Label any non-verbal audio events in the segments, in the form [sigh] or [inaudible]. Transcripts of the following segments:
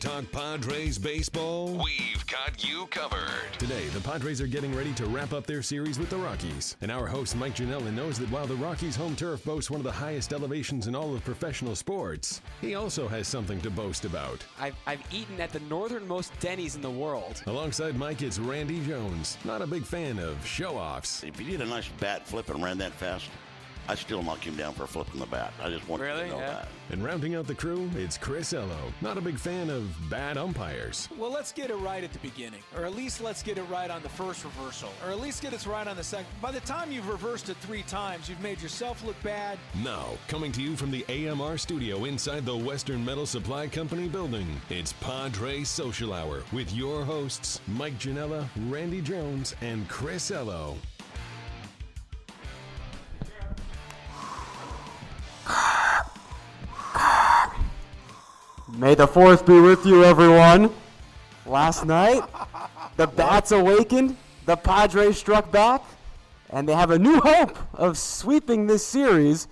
Talk Padres baseball? We've got you covered. Today, the Padres are getting ready to wrap up their series with the Rockies. And our host, Mike Janela, knows that while the Rockies' home turf boasts one of the highest elevations in all of professional sports, he also has something to boast about. I've, I've eaten at the northernmost Denny's in the world. Alongside Mike, it's Randy Jones, not a big fan of show offs. If you did a nice bat flip and ran that fast, I'd still knock him down for flipping the bat. I just want Really? you to know Yeah. that. And rounding out the crew, it's Chris Ello, not a big fan of bad umpires. Well, let's get it right at the beginning, or at least let's get it right on the first reversal, or at least get it right on the second. By the time you've reversed it three times, you've made yourself look bad. Now, coming to you from the AMR studio inside the Western Metal Supply Company building, it's Padre Social Hour with your hosts, Mike Janela, Randy Jones, and Chris Ello. May the fourth be with you, everyone. Last night, the bats awakened, the Padres struck back, and they have a new hope of sweeping this series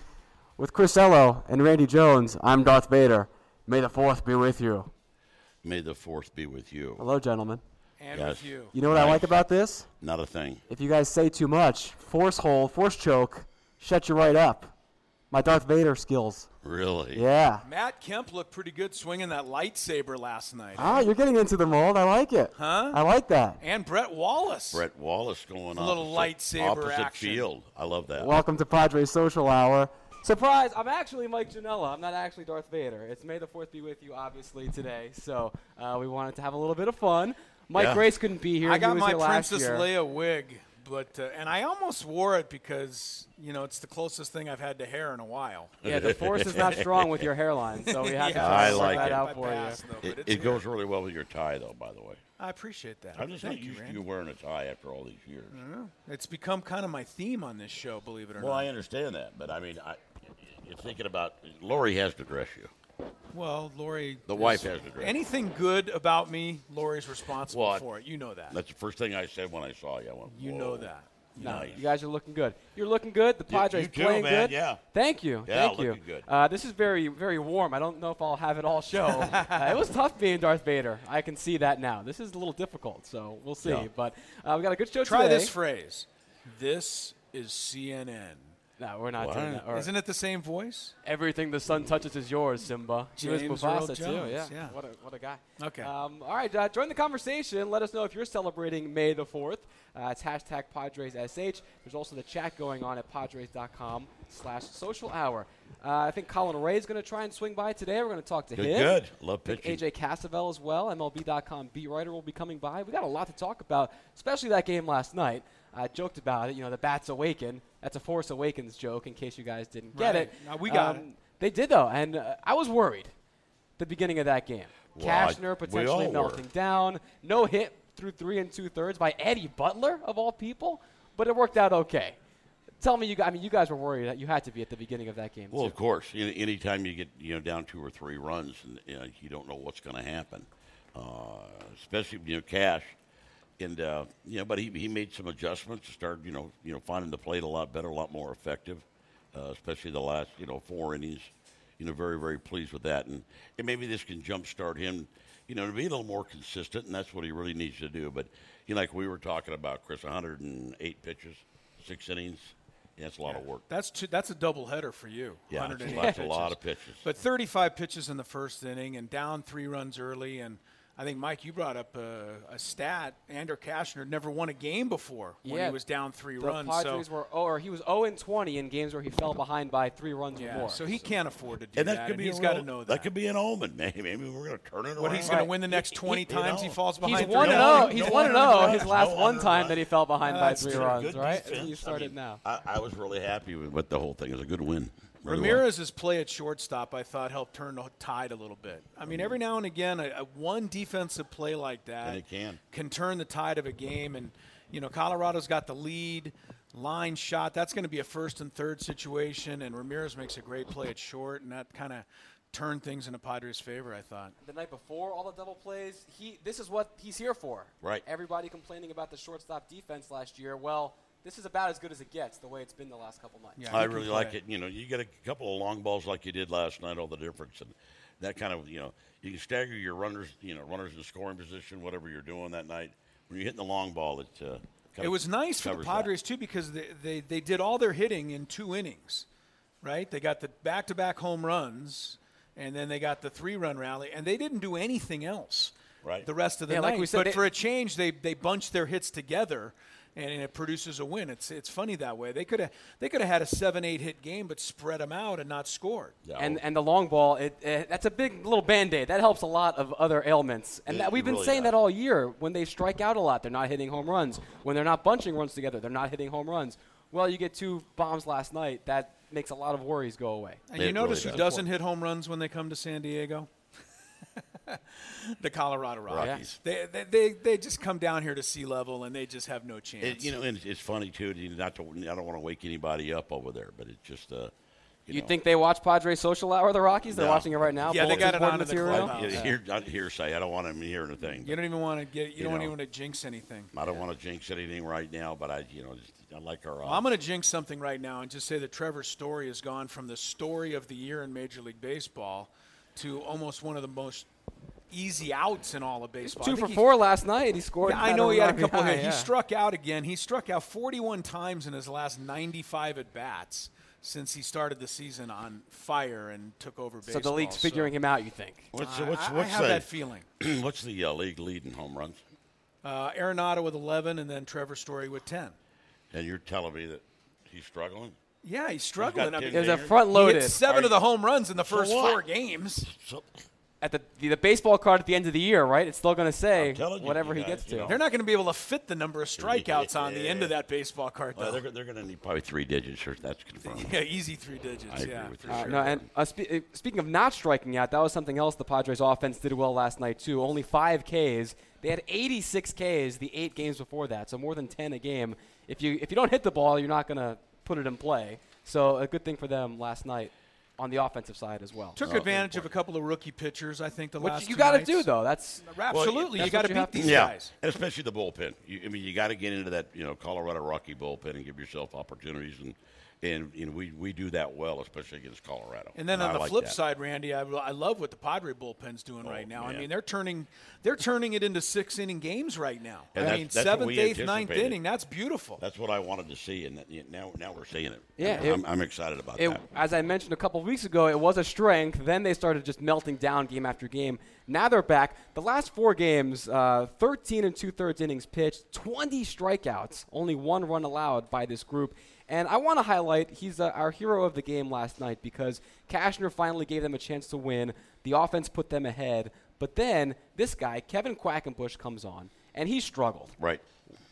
with Chris Ello and Randy Jones. I'm Darth Vader. May the fourth be with you. May the fourth be with you. Hello, gentlemen. And Yes. with you. You know what I like about this? Not a thing. If you guys say too much, force hole, force choke, shut you right up. My Darth Vader skills. Really? Yeah. Matt Kemp looked pretty good swinging that lightsaber last night. Ah, you're getting into the mold. I like it. Huh? I like that. And Brett Wallace. Brett Wallace going on. A little opposite, lightsaber opposite action. field. I love that. Welcome to Padres Social Hour. Surprise! I'm actually Mike Janela. I'm not actually Darth Vader. It's May the Fourth be with you, obviously today. So uh, we wanted to have a little bit of fun. Mike Yeah. Grace couldn't be here. I He got was my here last Princess year. Leia wig, but uh, and I almost wore it because you know it's the closest thing I've had to hair in a while. Yeah, the force is not strong with your hairline, so we have to [laughs] Yeah. try I to like that it. out My for past, you. though, It, it goes really well with your tie, though. By the way, I appreciate that. I'm just Thank not you, used to you wearing a tie after all these years. It's become kind of my theme on this show, believe it or Well, not. Well, I understand that, but I mean, I, you're thinking about Lori has to dress you. Well, Lori. The is- wife has to dress. Anything good about me, Lori's responsible Well, for it. You know that. That's the first thing I said when I saw you. I went, You know that. No, Nice. you guys are looking good. You're looking good. The You- Padres you too, playing man, good. yeah. Thank you. Yeah, Thank you. looking good. Uh, this is very, very warm. I don't know if I'll have it all show. [laughs] uh, it was tough being Darth Vader. I can see that now. This is a little difficult, so we'll see. Yeah. But uh, we got a good show Try today. Try this phrase. This is CNN. No, we're not What? doing that. Or Isn't it the same voice? everything the sun touches is yours, Simba. He was James Mufasa Earl too. Jones, Yeah. yeah. What a what a guy. Okay. Um, all right. Uh, join the conversation. Let us know if you're celebrating May the Fourth. Uh, it's hashtag PadresSH. There's also the chat going on at Padres.com/slash Social Hour. Uh, I think Colin Rea is going to try and swing by today. We're going to talk to Good, him. good. Love pitching. AJ Cassavell as well. MLB.com beat writer will be coming by. We got a lot to talk about, especially that game last night. I joked about it. You know, the bats awaken. That's a Force Awakens joke, in case you guys didn't get it. Uh, we got Um, it. They did though, and uh, I was worried. The beginning of that game, Well, I- Cashner we potentially melting were. down. No hit through three and two thirds by Eddie Butler of all people, but it worked out okay. Tell me, you guys. I mean, you guys were worried that you had to be at the beginning of that game. Well, too. of course. Any anytime you get you know down two or three runs, and you, know, you don't know what's going to happen, uh, especially you know Cash, and uh, you know, but he, he made some adjustments to start you know you know finding the plate a lot better, a lot more effective, uh, especially the last you know four innings. You know, very very pleased with that, and, and maybe this can jumpstart him, you know, to be a little more consistent, and that's what he really needs to do. But you know, like we were talking about, Chris, 108 pitches, six innings. Yeah, that's a lot of work. That's two, that's a double header for you. Yeah, that's a 108 lot- that's a lot of pitches. But 35 pitches in the first inning and down three runs early. And I think Mike, you brought up a, a stat. Andrew Cashner never won a game before when yeah, he was down three the runs. Padres so were, oh, or he was 0 and 20 in games where he fell behind by three runs or more. so he can't afford to do And that, that. could and be he's a got to know that. That could be an omen. [laughs] Maybe, maybe we're going to turn it around. what he's going Right. to win the next 20 You times he oh, know. falls behind. He's three one and runs. zero. He's no one and under zero. His last no one time that he fell behind by three runs. Right? defense. You started I mean, now. I, I was really happy with, with the whole thing. It was a good win. Really was. Ramirez's play at shortstop, I thought, helped turn the tide a little bit. I mean, every mm-hmm. now and again, a, a one defensive play like that And it can. can turn the tide of a game. And you know, Colorado's got the lead, line shot. That's going to be a first and third situation. And Ramirez makes a great play at short, and that kind of turned things in into Padres' favor. I thought. The night before all the double plays, he this is what he's here for. Right. Everybody complaining about the shortstop defense last year. Well, this is about as good as it gets. The way it's been the last couple nights. Yeah, I really like it. You know, you get a couple of long balls like you did last night. All the difference and that kind of you know you can stagger your runners. You know, runners in scoring position, whatever you're doing that night. When you're hitting the long ball, it. Uh, kind It of was nice for the covers that. Padres too because they, they they did all their hitting in two innings, right? They got the back-to-back home runs, and then they got the three-run rally, and they didn't do anything else. Right. The rest of the Yeah, night, like we said, but they- for a change, they they bunched their hits together. And it produces a win. It's it's funny that way. They could have they could have had a seven eight hit game, but spread them out and not scored. Yeah, And and the long ball, it, it that's a big little band aid. That helps a lot of other ailments. And It- that, we've been really saying does. that all year. When they strike out a lot, they're not hitting home runs. When they're not bunching runs together, they're not hitting home runs. Well, you get two bombs last night. That makes a lot of worries go away. And It you notice really who doesn't hit home runs when they come to San Diego? [laughs] the Colorado Rockies. They, they, they, they just come down here to sea level and they just have no chance. It, you know, and it's, it's funny too. you know, Not to, I don't want to wake anybody up over there, but it's just. Uh, you You know, think they watch Padres Social Hour, the Rockies? They're No. watching it right now. Yeah, they got it on in the material? clubhouse. Yeah, hear, not hearsay. I don't want him hearing a thing. you don't even want to get. You, You don't know. even want to jinx anything. I don't want to jinx anything right now, but I, you know, just, I like our. Well, I'm going to jinx something right now and just say that Trevor's Story has gone from the story of the year in Major League Baseball to almost one of the most easy outs in all of baseball. Two for four last night. He scored. Yeah, I know he had a RBI, couple. Of, yeah. He struck out again. He struck out 41 times in his last 95 at bats since he started the season on fire and took over So the league's figuring him out. You think? What's, I- what's, what's I have the, that feeling. [clears throat] what's the uh, league lead in home runs? Uh, Arenado with 11, and then Trevor Story with 10. And you're telling me that he's struggling? Yeah, he's struggling. I ten mean, It was a fingers? front he loaded. hit seven Are of the home runs in the first what? four games. So, at the, the the baseball card at the end of the year, right? It's still going to say I'm telling you, whatever you he guys, gets you to. know. They're not going to be able to fit the number of strikeouts on the end of that baseball card, well, though. they're, they're going to need probably three digits. Sure, that's confirmed. [laughs] yeah, easy three digits. I agree yeah, with for you. Uh, sure. no, and uh, spe- uh, speaking of not striking out, that was something else the Padres offense did well last night too. Only five Ks. They had 86 Ks the eight games before that, so more than 10 a game. If you if you don't hit the ball, you're not going to put it in play. So a good thing for them last night on the offensive side as well. Took oh, advantage of a couple of rookie pitchers, I think, the Which last you got to do though. That's Absolutely, that's you got to what you have beat to these yeah, guys. and especially the bullpen. You, I mean, you got to get into that, you know, Colorado Rocky bullpen and give yourself opportunities, and and you know, we we do that well, especially against Colorado. And then I on the like flip that. side, Randy, I, I love what the Padre bullpen's doing Oh, right now. I mean, they're turning they're turning it into six inning games right now. And I that's- mean, that's seventh, eighth, ninth inning. That's beautiful. That's what I wanted to see, and that, you know, now now we're seeing it. Yeah, I'm, it- I'm, I'm excited about It, that. as I mentioned a couple of weeks ago, it was a strength. Then they started just melting down game after game. Now they're back. The last four games, uh, 13 and two thirds innings pitched, 20 strikeouts, only one run allowed by this group. And I want to highlight he's uh, our hero of the game last night because Cashner finally gave them a chance to win. The offense put them ahead. But then this guy, Kevin Quackenbush, comes on, and he struggled right.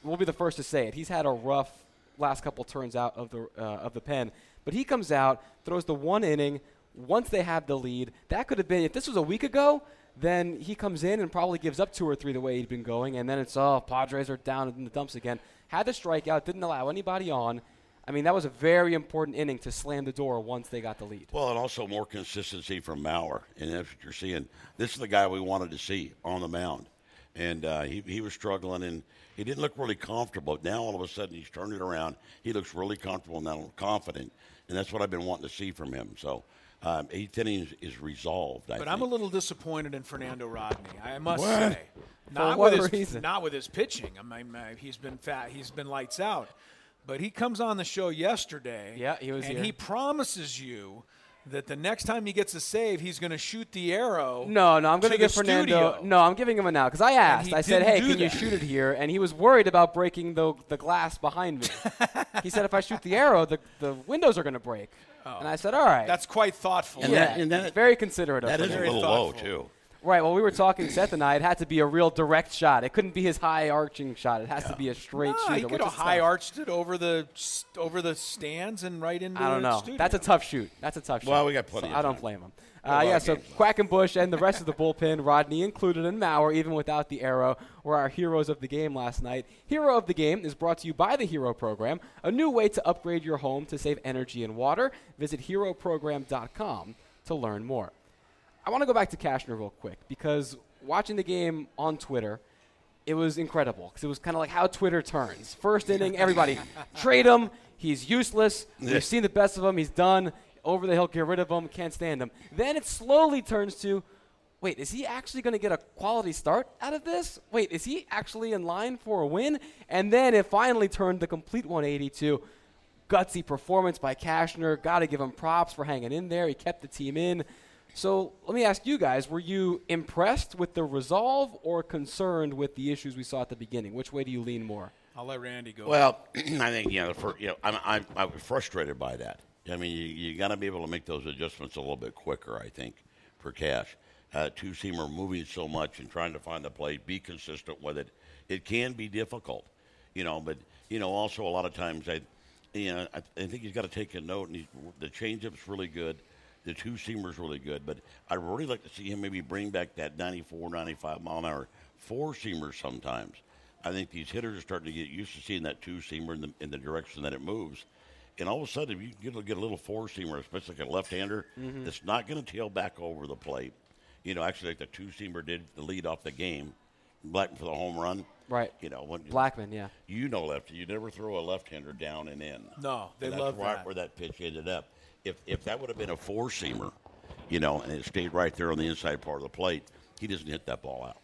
we'll be the first to say it. He's had a rough last couple turns out of the uh, of the pen, but he comes out, throws the one inning. Once they have the lead, that could have been if this was a week ago. Then he comes in and probably gives up two or three the way he'd been going, and then it's oh Padres are down in the dumps again. Had the strikeout, didn't allow anybody on. I mean that was a very important inning to slam the door once they got the lead. Well, and also more consistency from Maurer, and that's what you're seeing. This is the guy we wanted to see on the mound, and uh, he he was struggling, and he didn't look really comfortable. Now all of a sudden he's turned it around. He looks really comfortable now, confident, and that's what I've been wanting to see from him. So. Um, eighth inning is, is resolved. I But think. I'm a little disappointed in Fernando Rodney. I must What? say, not what with his reason? not with his pitching. I mean, uh, he's been fat. He's been lights out. But he comes on the show yesterday. Yeah, he was and here. he promises you that the next time he gets a save, he's going to shoot the arrow. No, no, I'm going to to give Fernando. studio. No, I'm giving him a now because I asked. I said, "Hey, do can you shoot it here?" And he was worried about breaking the the glass behind me. [laughs] he said, "If I shoot the arrow, the the windows are going to break." Oh. And I said, "All right." That's quite thoughtful. And yeah, that- and that- very considerate of that is a Fernando. little Very low too. Right. Well, we were talking Seth and I. It had to be a real direct shot. It couldn't be his high arching shot. It has to be a straight No, shooter. he could have is tough. high arched it over the over the stands and right into I don't know. studio. That's a tough shoot. That's a tough shot. Well, we got plenty So of I don't blame him. Uh, yeah, so. Quackenbush and the rest of the [laughs] bullpen, Rodney included, and Maurer, even without the arrow, were our heroes of the game last night. Hero of the game is brought to you by the Hero Program, a new way to upgrade your home to save energy and water. Visit heroprogram.com to learn more. I want to go back to Cashner real quick because watching the game on Twitter, it was incredible because it was kind of like how Twitter turns. First inning, everybody [laughs] trade him. He's useless. We've seen the best of him. He's done. Over the hill, get rid of him. Can't stand him. Then it slowly turns to, wait, is he actually going to get a quality start out of this? Wait, is he actually in line for a win? And then it finally turned the complete 182. gutsy performance by Cashner. Got to give him props for hanging in there. He kept the team in. So let me ask you guys: Were you impressed with the resolve or concerned with the issues we saw at the beginning? Which way do you lean more? I'll let Randy go. Well, [clears throat] I think you know, for, you know, I'm, I'm, I'm frustrated by that. I mean, you, you got to be able to make those adjustments a little bit quicker. I think for Cash, uh, two seamer moving so much and trying to find the play, be consistent with it. It can be difficult, you know. But you know, also a lot of times I, you know, I, I think he's got to take a note. And he's, the changeup's really good. The two seamer's really good, but I'd really like to see him maybe bring back that 94, 95 mile an hour four seamer sometimes. I think these hitters are starting to get used to seeing that two seamer in the, in the direction that it moves. And all of a sudden, if you get, get a little four seamer, especially like a left hander, Mm-hmm. that's not going to tail back over the plate. You know, actually, like the two seamer did the lead off the game, Blackmon for the home run. Right. You know, when, Blackmon, yeah. you know lefty, you never throw a left hander down and in. No, they And that's love right that. where that pitch ended up. If if that would have been a four seamer, you know, and it stayed right there on the inside part of the plate, he doesn't hit that ball out.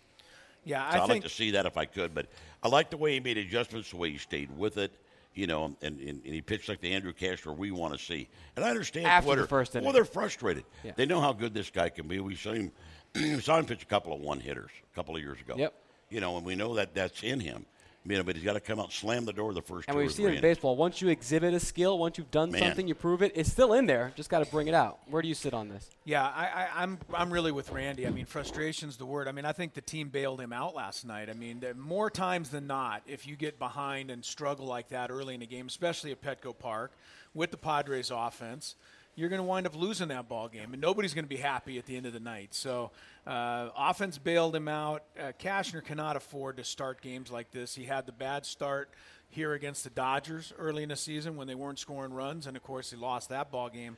yeah, So I I'd think like to see that if I could, but I like the way he made adjustments, the way he stayed with it, you know, and, and, and he pitched like the Andrew Cashner we want to see. And I understand After the Twitter. first well, they're frustrated. Yeah. They know how good this guy can be. We saw him, [clears throat] saw him pitch a couple of one hitters a couple of years ago. Yep. You know, and we know that that's in him. You know, but he's got to come out, and slam the door the first And two or we've seen in baseball, once you exhibit a skill, once you've done Man. something, you prove it. It's still in there. Just got to bring it out. Where do you sit on this? Yeah, I, I, I'm I'm really with Randy. I mean, frustration's the word. I mean, I think the team bailed him out last night. I mean, more times than not, if you get behind and struggle like that early in the game, especially at Petco Park with the Padres offense, you're going to wind up losing that ball game, and nobody's going to be happy at the end of the night. So, uh, offense bailed him out. Uh, Cashner cannot afford to start games like this. He had the bad start here against the Dodgers early in the season when they weren't scoring runs, and of course he lost that ball game.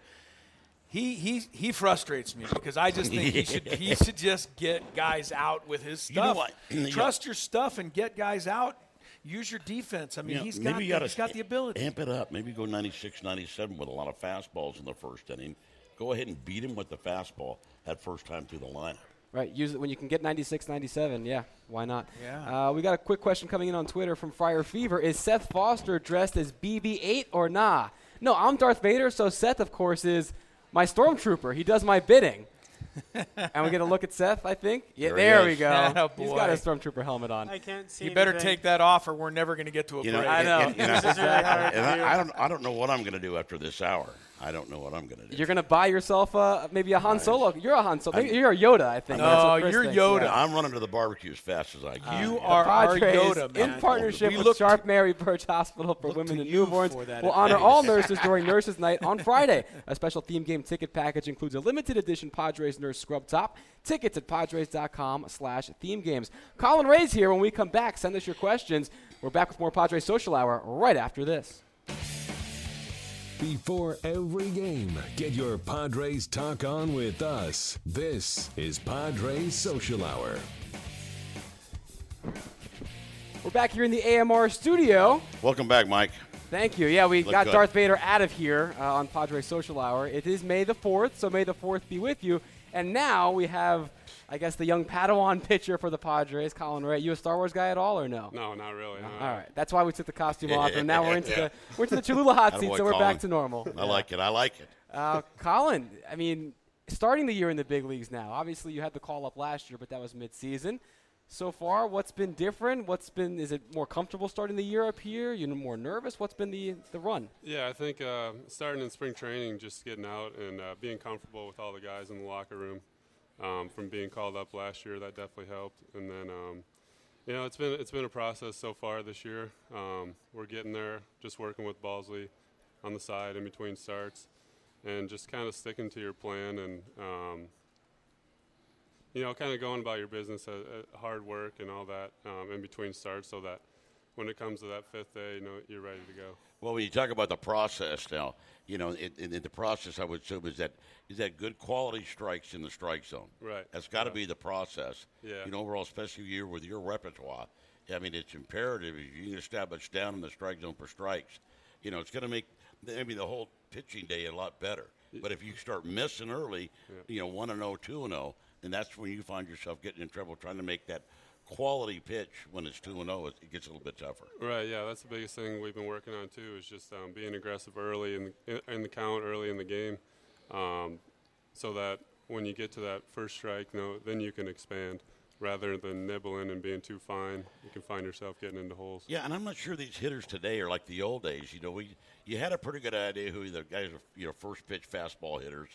He he he frustrates me because I just think he [laughs] should he should just get guys out with his You know stuff. what? [clears throat] Yeah. Trust your stuff and get guys out. Use your defense. I mean, You know, he's maybe got you the, gotta he's got the ability. Amp it up. Maybe go 96, 97 with a lot of fastballs in the first inning. Go ahead and beat him with the fastball that first time through the lineup. Right, use it when you can get 96, 97. Yeah, why not? Yeah. Uh, we got a quick question coming in on Twitter from Friar Fever. Is Seth Foster dressed as BB-8 or nah? No, I'm Darth Vader, so Seth, of course, is my stormtrooper. He does my bidding. And we get a look at Seth, I think. Yeah, There he there, we is. go. Atta [laughs] He's boy. got his stormtrooper helmet on. I can't see. You better anything. take that off, or we're never going to get to a You know, break. I know. and- and- This is really hard to and do. I, I don't. I don't know what I'm going to do after this hour. I don't know what I'm going to do. You're gonna buy yourself uh, maybe a Han Nice. Solo. You're a Han Solo. I'm- Maybe you're a Yoda, I think. No, That's what Chris you're thinks, Yoda. yeah. I'm running to the barbecue as fast as I can. You Yeah. are our Yoda, man. in partnership We with Sharp to- Mary Birch Hospital for Women to and Newborns we'll honor all nurses during [laughs] Nurses Night on Friday. A special theme game ticket package includes a limited edition Padres nurse scrub top. Tickets at Padres.com slash theme games. Colin Rea's here. When we come back, send us your questions. We're back with more Padres Social Hour right after this. Before every game, get your Padres talk on with us. This is Padres Social Hour. We're back here in the AMR studio. Welcome back, Mike. Thank you. Yeah, we Look got good. Darth Vader out of here uh, on Padre Social Hour. It is May the 4th, so May the 4th be with you. And now we have, I guess, the young Padawan [laughs] pitcher for the Padres, Colin Rea. You a Star Wars guy at all, or no? No, not really. no. All right. That's why we took the costume off, and now we're into [laughs] the we're into the Cholula hot seat, so we're back to normal. I like it. I like it. Uh, Colin, I mean, starting the year in the big leagues now. Obviously, you had the call up last year, but that was mid-season. So far, what's been different? What's been? Is it more comfortable starting the year up here? You know, more nervous? What's been the the run? Yeah, I think uh, starting in spring training, just getting out and uh, being comfortable with all the guys in the locker room um, from being called up last year, that definitely helped. And then, um, you know, it's been it's been a process so far this year. Um, we're getting there, just working with Balsley on the side in between starts, and just kind of sticking to your plan and. You know, kind of going about your business, uh, uh, hard work and all that um, in between starts, so that when it comes to that fifth day, you know, you're ready to go. Well, when you talk about the process now, you know, in, in, in the process, I would assume is that is that good quality strikes in the strike zone. Right. That's got to Yeah. be the process. Yeah. You know, overall, especially you with your repertoire. I mean, it's imperative if you can establish down in the strike zone for strikes. You know, it's going to make maybe the whole pitching day a lot better. But if you start missing early, you know, one and 0, 2 and 0, then that's when you find yourself getting in trouble trying to make that quality pitch when it's 2 and 0. It, gets a little bit tougher. Right. Yeah, that's the biggest thing we've been working on too. Is just um, being aggressive early in the, in the count, early in the game, um, so that when you get to that first strike, no, then you can expand rather than nibbling and being too fine. You can find yourself getting into holes. Yeah, and I'm not sure these hitters today are like the old days. You know, we you had a pretty good idea who the guys are. You know, first pitch fastball hitters.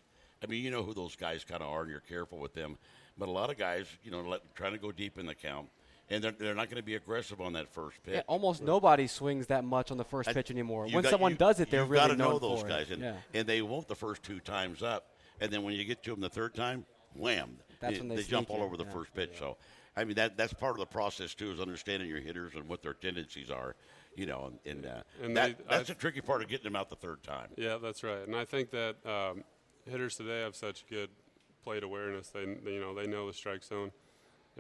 I mean, you know who those guys kind of are, and you're careful with them. But a lot of guys, you know, let, trying to go deep in the count, and they're, they're not going to be aggressive on that first pitch. Yeah, almost nobody swings that much on the first I- pitch anymore. When got- someone you- does it, they're you've really gotta know those guys, and, yeah. and they won't the first two times up, and then when you get to them the third time, wham! That's they, when they jump all over the yeah. first pitch. So, I mean that that's part of the process too, is understanding your hitters and what their tendencies are. You know, and, and, uh, And that, they- that's I- the tricky part of getting them out the third time. Yeah, that's right. And I think that um, hitters today have such good plate awareness. They, they you know they know the strike zone,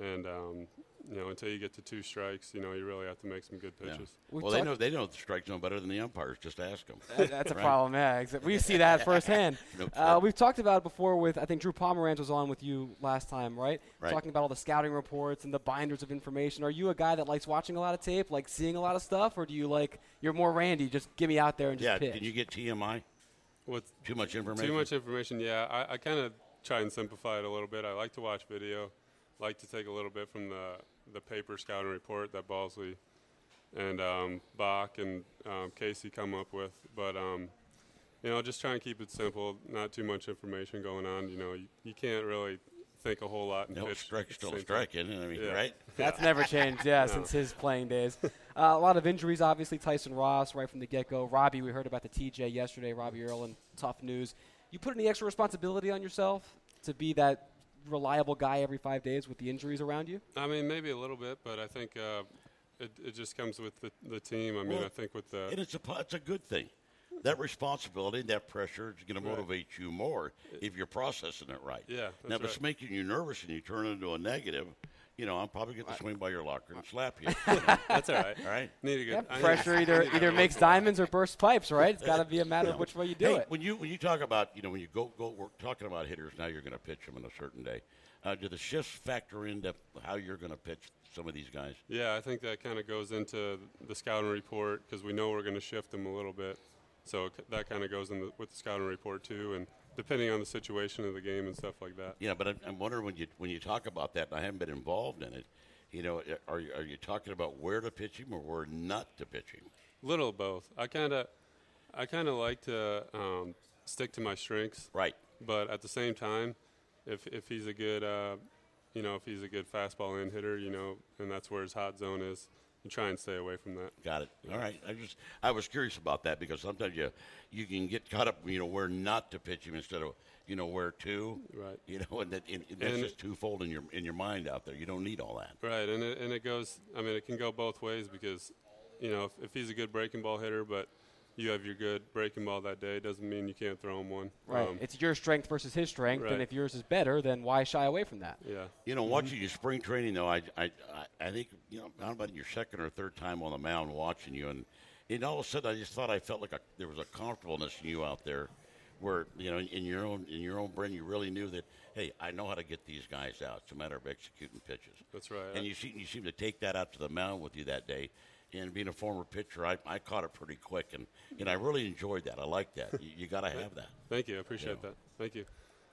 and um, you know until you get to two strikes, you know you really have to make some good pitches. We've Well, they know they know the strike zone better than the umpires. Just ask them. That- That's a problem, yeah. We see that [laughs] firsthand. [laughs] No uh, we've talked about it before with, I think Drew Pomeranz was on with you last time, right? Right. Talking about all the scouting reports and the binders of information. Are you a guy that likes watching a lot of tape, like seeing a lot of stuff, or do you like, you're more Randy, just get me out there and just Yeah, pitch? can you get TMI? With Too much information. too much information, yeah, I, I kind of try and simplify it a little bit. I like to watch video, like to take a little bit from the the paper scouting report that Balsley and um, Bach and um, Casey come up with, but. Um, you know, just try and keep it simple. Not too much information going on. You know, you, you can't really think a whole lot. And No, pitch strike still a same strike, isn't it? I mean, Yeah. right? [laughs] That's never changed, yeah, since his playing days. [laughs] Uh, a lot of injuries, obviously. Tyson Ross, right from the get go. Robbie, we heard about the TJ yesterday. Robbie Erlin tough news. You put any extra responsibility on yourself to be that reliable guy every five days with the injuries around you? I mean, maybe a little bit, but I think uh, it, it just comes with the, the team. I mean, Well, I think with the And it's a, it's a good thing. That responsibility, that pressure is going to Right. motivate you more if you're processing it right. Yeah, Now, if that's it's making you nervous and you turn it into a negative, you know, I'm probably going to swing by your locker and slap you. [laughs] that's all right. All right. Need a good Yeah, I need- pressure either either makes diamonds or bursts pipes, right? It's got to be a matter of which way you do hey, it. When you when you talk about you know when you go go we're talking about hitters now you're going to pitch them in a certain day. Uh, do the shifts factor into how you're going to pitch some of these guys? Yeah, I think that kind of goes into the scouting report because we know we're going to shift them a little bit. So that kind of goes in the, with the scouting report too, and depending on the situation of the game and stuff like that. Yeah, but I'm, I'm wondering when you when you talk about that, and I haven't been involved in it. You know, are you, are you talking about where to pitch him or where not to pitch him? Little of both. I kind of, I kind of like to um, stick to my strengths. Right. But at the same time, if if he's a good, uh, you know, if he's a good fastball in hitter, you know, and that's where his hot zone is, you try and stay away from that. Got it. All right. I just I was curious about that because sometimes you you can get caught up, you know, where not to pitch him instead of you know where to. Right. You know, [laughs] and that and that's And- just twofold in your in your mind out there. You don't need all that. Right, and it, and it goes. I mean, it can go both ways because, you know, if, if he's a good breaking ball hitter, but you have your good breaking ball that day, doesn't mean you can't throw him one. Right. Um, it's your strength versus his strength, and if yours is better, then why shy away from that? yeah. You know, watching you spring training though, I, I, I- I think you know, I don't about your second or third time on the mound watching you, and, and all of a sudden I just thought I felt like a, there was a comfortableness in you out there, where you know, in your own in your own brain, you really knew that, hey, I know how to get these guys out. It's a matter of executing pitches. That's right. And you seem you seem to take that out to the mound with you that day. And being a former pitcher, I, I caught it pretty quick, and, and I really enjoyed that. I like that. You, you got to have that. Thank you. I appreciate that. Thank you.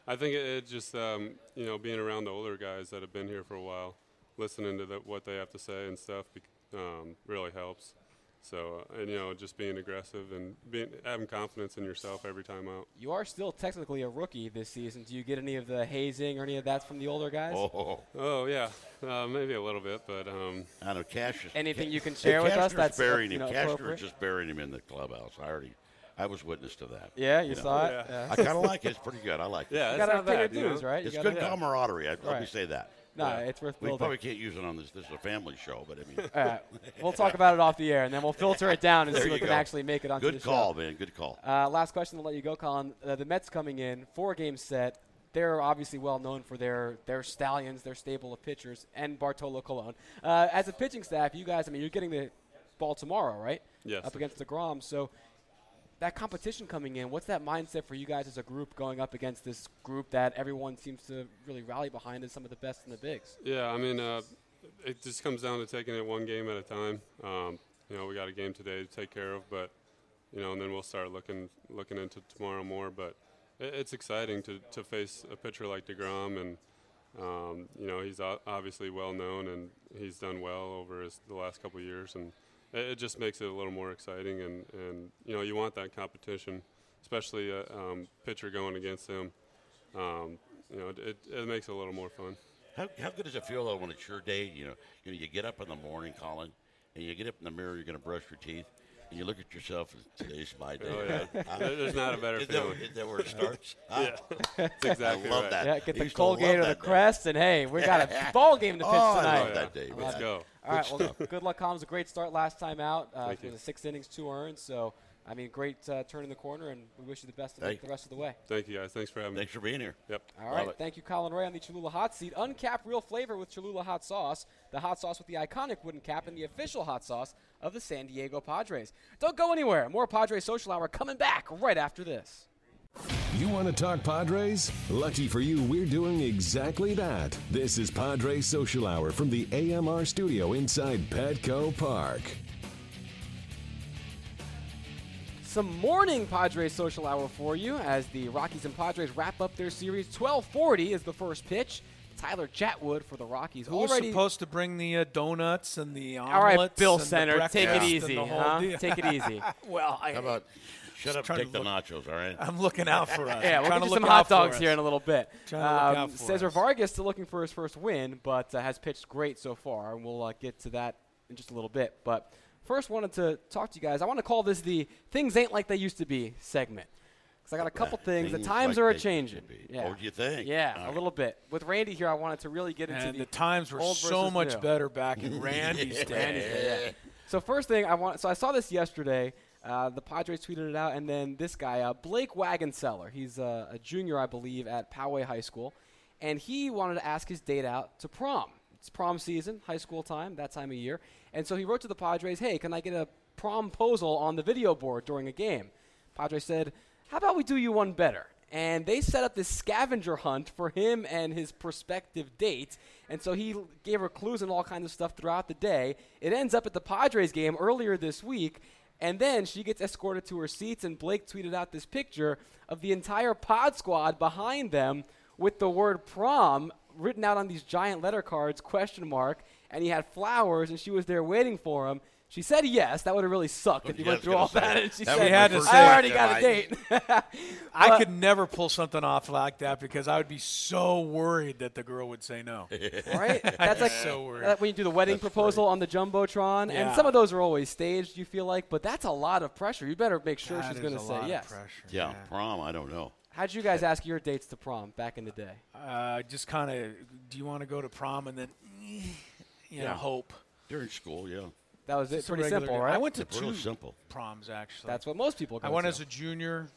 I think it, it just, um, you know, being around the older guys that have been here for a while, listening to the, what they have to say and stuff, um, really helps. So, and you know, just being aggressive and being having confidence in yourself every time out. You are still technically a rookie this season. Do you get any of the hazing or any of that from the older guys? Oh, Oh yeah, uh, maybe a little bit, but um, I know Cash is Anything you can Hey, share with us that's, burying you him. know, Cashner is just burying him in the clubhouse. I already, I was witness to that. Yeah, you know. saw it. Yeah. Yeah. I kind of like it. It's pretty good. I like yeah, it. You it's gotta not pay your you know? right? You good camaraderie. I, Let me say that. No, Yeah. it's worth We building. probably can't use it on this. This is a family show, but I mean, All right, we'll talk about it off the air, and then we'll filter it down and see you what can actually make it onto good the show. call, man. Good call. Uh, last question to let you go, Colin. Uh, the Mets coming in, four game set. They're obviously well known for their their stallions, their stable of pitchers, and Bartolo Colon. Uh, as a pitching staff, you guys, I mean, you're getting the ball tomorrow, right? Yes. Up against Degrom. So that competition coming in, what's that mindset for you guys as a group going up against this group that everyone seems to really rally behind as some of the best in the bigs? Yeah, I mean, uh, it just comes down to taking it one game at a time. Um, you know, we got a game today to take care of, but you know, and then we'll start looking looking into tomorrow more. But it, it's exciting to, to face a pitcher like Degrom, and um, you know, he's obviously well known and he's done well over his, the last couple years, and it, it just makes it a little more exciting. And, and you know, you want that competition, especially a um, pitcher going against him. Um, you know, it, it makes it a little more fun. How, how good does it feel though when it's your day? You know, you know, you get up in the morning, Colin, and you get up in the mirror. You're going to brush your teeth, and you look at yourself. and Today's my day. Oh, yeah. [laughs] Huh? There's not a better is that, feeling. Is that where it starts? [laughs] Yeah, that's exactly I love right. that. Yeah, get the used to love Colgate or the. Crest, and hey, we got a [laughs] ball game to pitch Oh, I tonight. love that day. Let's man. go. All right, well, [laughs] good luck, Colin. It was a great start last time out. Uh, Thank it you. was a six innings, two earned. So, I mean, great uh, turn in the corner, and we wish you the best of luck the rest of the way. Thank you guys. Thanks for having me. Thanks for being here. Yep. All right. Love right, it. thank you, Colin Rea, on the Cholula Hot Seat. Uncapped real flavor with Cholula Hot Sauce, the hot sauce with the iconic wooden cap, and the official hot sauce of the San Diego Padres. Don't go anywhere. More Padres Social Hour coming back right after this. You want to talk Padres? Lucky for you, we're doing exactly that. This is Padres Social Hour from the AMR studio inside Petco Park. Some morning Padres social hour for you as the Rockies and Padres wrap up their series. 12:40 is the first pitch. Tyler Chatwood for the Rockies. Who was Already supposed to bring the uh, donuts and the omelets? All right, Bill Center, take it easy, huh? Take it easy. well, I, How about shut up, take the look- nachos, all right? I'm looking out for [laughs] us. Yeah, we'll trying get to some hot dogs here in a little bit. Trying to look Um, Cesar us. Vargas still looking for his first win, but uh, has pitched great so far, and we'll uh, get to that in just a little bit. But first, wanted to talk to you guys. I want to call this the "Things Ain't Like They Used to Be" segment. Because I got a couple things. The times like are they changing. used. Yeah. Oh, do you think? Yeah, All a right. little bit. With Randy here, I wanted to really get into the, the times were old so much new. better back in [laughs] Randy's day. Randy's day, yeah. So first thing I want, so I saw this yesterday. Uh, the Padres tweeted it out, and then this guy, uh, Blake Wagonseller, he's a junior, I believe, at Poway High School, and he wanted to ask his date out to prom. It's prom season, high school time, that time of year, and so he wrote to the Padres, "Hey, can I get a promposal on the video board during a game?" Padres said, "How about we do you one better?" And they set up this scavenger hunt for him and his prospective date. And so he gave her clues and all kinds of stuff throughout the day. It ends up at the Padres game earlier this week. And then she gets escorted to her seats, and Blake tweeted out this picture of the entire pod squad behind them with the word prom written out on these giant letter cards, question mark. And he had flowers, and she was there waiting for him. She said yes. That would have really sucked if you Yeah, went through all say, that. And she that said, had to say- I I already got a date. [laughs] [laughs] I could never pull something off like that because I would be so worried that the girl would say no. [laughs] right? That's like so worried. that when you do the wedding proposal on the jumbotron, and some of those are always staged. You feel like, but that's a lot of pressure. You better make sure That she's going to say lot of yes. pressure, Yeah, prom. I don't know. How'd you guys ask your dates to prom back in the day? Uh, just kind of, do you want to go to prom and then, eh, you know, Yeah. hope. During school, yeah. That was it. Pretty simple, day. right? I went to two simple. proms actually. That's what most people go I went to. as a junior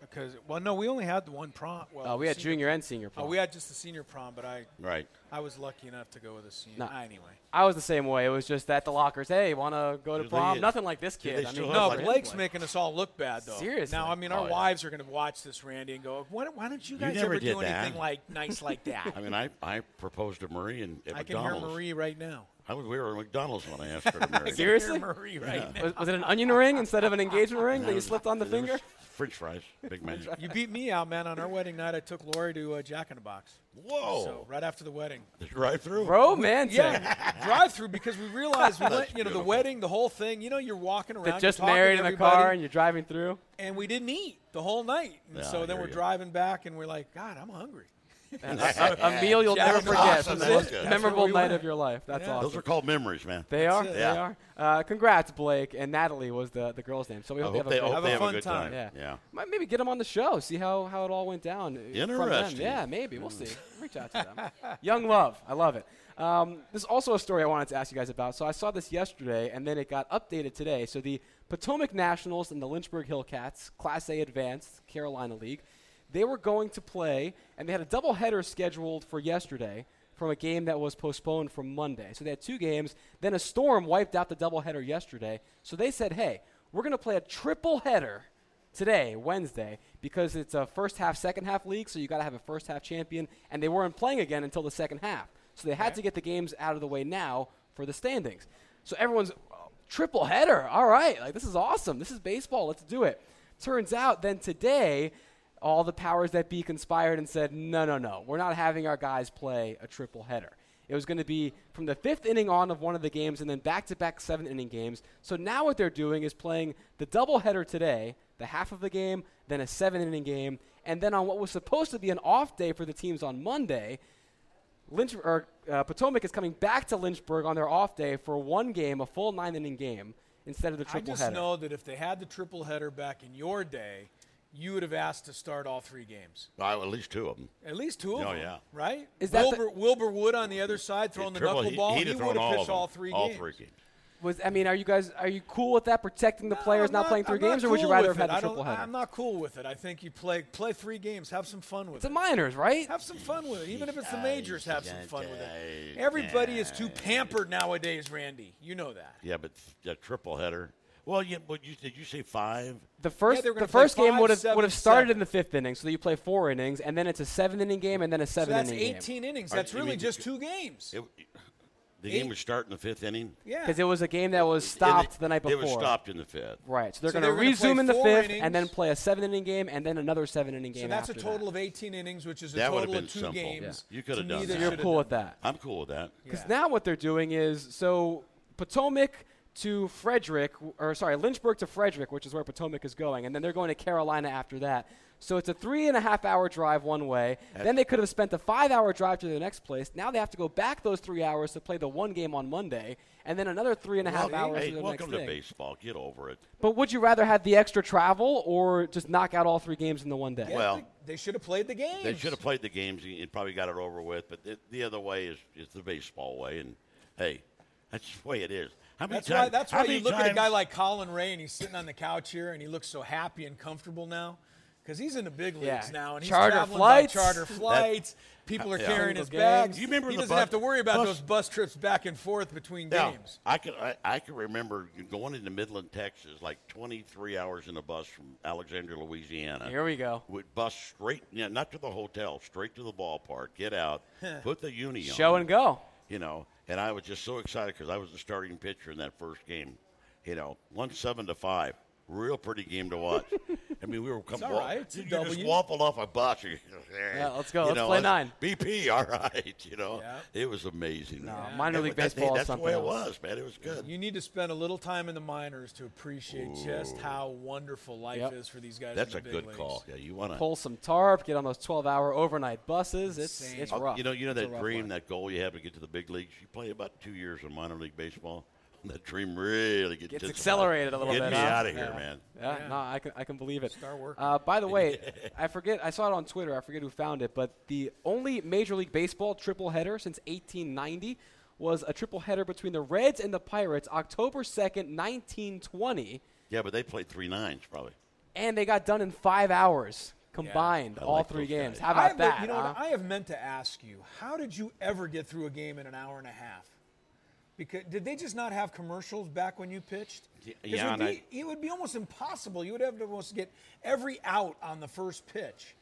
because well, no, we only had the one prom. Well, Oh, we had senior- junior and senior oh, prom. Oh, we had just the senior prom, but I Right. I was lucky enough to go with a senior. No. Ah, anyway, I was the same way. It was just at the lockers. Hey, want to go to Do prom? they- Nothing like this kid. I mean, have, no, like- Blake's making us all look bad though. Seriously. Now, I mean, our Oh, yeah. wives are going to watch this, Randy, and go, "Why, why don't you guys never ever do that. anything like nice like that?" [laughs] I mean, I, I proposed to Marie and at I can hear McDonald's. Marie right now. I was, we were at McDonald's when I asked her to [laughs] marry me. Seriously? Hear Marie right now. was, was it an onion ring instead of an engagement ring that It you slipped on the finger? French fries, big man. You beat me out, man. On our wedding night, I took Lori to uh, Jack in the Box. Whoa! So right after the wedding. drive-through. Romantic. Yeah, drive through because we realized we [laughs] went, you know, the wedding, the whole thing. You know, you're walking around, That you're just talking married in the everybody, car and you're driving through. and we didn't eat the whole night. And Yeah, so then we're you. driving back, and we're like, God, I'm hungry. A, a meal you'll never forget awesome. from the That's most good. memorable we night went. of your life. That's Yeah. awesome. Those are called memories, man. They are. it. They Yeah. are. Uh, congrats, Blake and Natalie was the, the girl's name. So we hope hope they they, have a, hope great- they Have a have a fun good time. time. Yeah. yeah. Might maybe get them on the show. See how, how it all went down. uh, From them. Interesting. Yeah, maybe. We'll see. Reach out to them. [laughs] Young love. I love it. Um, there's also a story I wanted to ask you guys about. So I saw this yesterday, and then it got updated today. So the Potomac Nationals and the Lynchburg Hillcats, Class A Advanced Carolina League, they were going to play, and they had a doubleheader scheduled for yesterday from a game that was postponed from Monday. So they had two games. Then a storm wiped out the doubleheader yesterday. So they said, hey, we're going to play a triple header today, Wednesday, because it's a first half, second half league, so you got to have a first half champion, and they weren't playing again until the second half. So they had to get the games out of the way now for the standings. So everyone's "Oh, triple header. All right, like this is awesome. This is baseball. Let's do it. Turns out then today, all the powers that be conspired and said, no, no, no, we're not having our guys play a triple header. It was going to be from the fifth inning on of one of the games and then back to back seven inning games. So now what they're doing is playing the doubleheader today, the half of the game, then a seven inning game, and then on what was supposed to be an off day for the teams on Monday, Lynch or uh, Potomac is coming back to Lynchburg on their off day for one game, a full nine inning game, instead of the triple header. I just header. know that if they had the triple header back in your day, you would have asked to start all three games. Well, at least two of them. At least two of Oh, them. yeah. Right? Is that the- Wilbur, Wilbur Wood on the other side throwing the Triple- knuckleball? He, He, he'd have would have all pitched all three all games. three games. Was I mean, are you guys are you cool with that protecting the No, players I'm not, playing 3 I'm not games, or would you rather have had it. the triple header? I'm not cool with it. I think you play play three games. Have some fun with it's it. the minors, right? Have some fun with it. Even if it's the majors, have some fun with it. Everybody is too pampered nowadays, Randy. You know that. Yeah, but the triple header. Well, yeah, but you, did you say five? The first they were the gonna first game would have seven, would have started seven. in the fifth inning, so you play four innings, and then it's a seven inning game, and then a So seven that's inning game. 18 innings. That's you really mean- just two games. It, the game Eight. would start in the fifth inning. yeah. Because it was a game that was stopped And the night before. It before. was stopped in the fifth. Right, so they're So going to resume in the four fifth, and then play a seven inning game, and then another seven inning game. So that's a total that. of 18 innings, which is a That total been of two simple. games. Yeah. You coulda To done me, that. You're cool done with that. I'm cool with that. Because Yeah. now what they're doing is so Potomac to Frederick, or sorry, Lynchburg to Frederick, which is where Potomac is going, and then they're going to Carolina after that. So it's a three and a half hour drive one way. then they could have spent a five hour drive to the next place. Now they have to go back those three hours to play the one game on Monday, and then another three and a half Well, hours hey, to the welcome next to thing. baseball. Get over it. But would you rather have the extra travel or just knock out all three games in the one day? Yeah, Well, they, they should have played the games. They should have played the games and and probably got it over with. But the, the other way is, is the baseball way. And hey, that's the way it is. How many That's times? why. That's why you look at a guy like Colin Rea, and he's sitting on the couch here, and he looks so happy and comfortable now, because he's in the big leagues Yeah. now, and he's Charter traveling flights. by charter flights. People are Yeah. carrying his bags. You remember he the doesn't bus- have to worry about bus- those bus trips back and forth between Yeah, games. I can I, I can remember going into Midland, Texas, like 23 hours in a bus from Alexandria, Louisiana. Here we go. Would bus straight, yeah, not to the hotel, straight to the ballpark. Get out, put the uni on, Show and go. you know. And I was just so excited because I was the starting pitcher in that first game. You know, one seven to five, real pretty game to watch. [laughs] I mean, we were coming. all wa- right. It's you just W. waffled off a bus. [laughs] You Yeah, let's go. you Let's know, play it's nine. BP, all right. You know, Yeah. it was amazing. No, minor It league was- that's- baseball is That's the something way it was, man. It was good. You need to spend a little time in the minors to appreciate just how wonderful life Yep. is for these guys. That's in a big good leagues. call. Yeah, you want to. Pull some tarp, get on those 12 hour overnight buses. It's, Insane. it's Oh, rough. You know, you know It's that dream, one. that goal you have to get to the big leagues. You play about two years in minor league baseball. That dream really gets Gets accelerated a little Get bit. me huh? out of here, Yeah. man. Yeah, Yeah. no, I can, I can believe it. Star working. Uh, by the way, [laughs] I forget, I saw it on Twitter. I forget who found it, but the only Major League Baseball triple header since 1890 was a triple header between the Reds and the Pirates, October 2nd, 1920, Yeah, but they played three nines probably. and they got done in five hours combined, I all like three games. guys. How I about have, that? You know huh? what? I have meant to ask you, how did you ever get through a game in an hour and a half? Because did they just not have commercials back when you pitched? 'Cause yeah, it, and would I- be, it would be almost impossible. You would have to almost get every out on the first pitch.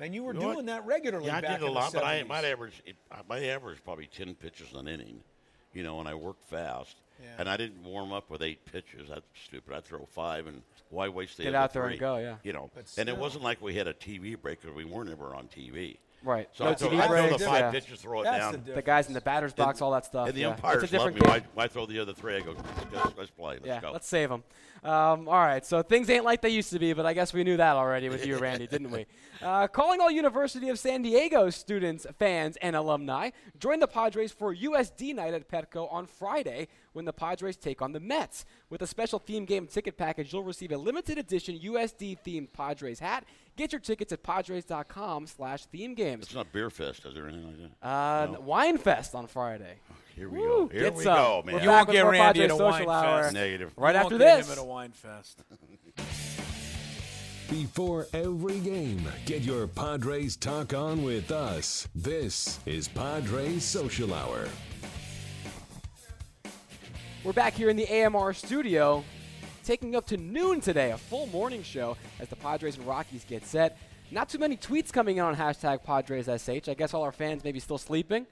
And you were You know what? doing that regularly Yeah, I back did a lot, but I 70s. might average it, I might average probably ten pitches an inning. You know, and I worked fast, Yeah. and I didn't warm up with eight pitches. That's stupid. I throw five, and why waste the Get other out there and go, yeah. You know, But and it wasn't like we had a TV break because we weren't ever on TV. Right. So No I throw, TV I throw the five yeah. pitches, throw it That's down. the The guys in the batter's box, And- all that stuff. And the yeah. umpires it's a love different me. game. Why, why throw the other three? I go, let's, let's play. Let's yeah, go. let's save them. Um, all right, so things ain't like they used to be, but I guess we knew that already with you, Randy, didn't we? [laughs] Uh, calling all University of San Diego students, fans, and alumni, join the Padres for USD night at Petco on Friday when the Padres take on the Mets. With a special theme game ticket package, you'll receive a limited edition USD-themed Padres hat. Get your tickets at padres.com slash theme games. It's not Beer Fest, is there anything like that? Uh, No. Wine Fest on Friday. Here we Woo, go. Here get we some. go, We're man. You won't get more Randy Padres at a Social wine Hour fest. Negative. right You after won't get this. him at a wine fest. [laughs] Before every game, get your Padres talk on with us. This is Padres Social Hour. We're back here in the AMR studio, taking up to noon today, a full morning show as the Padres and Rockies get set. Not too many tweets coming in on hashtag PadresSH. I guess all our fans may be still sleeping.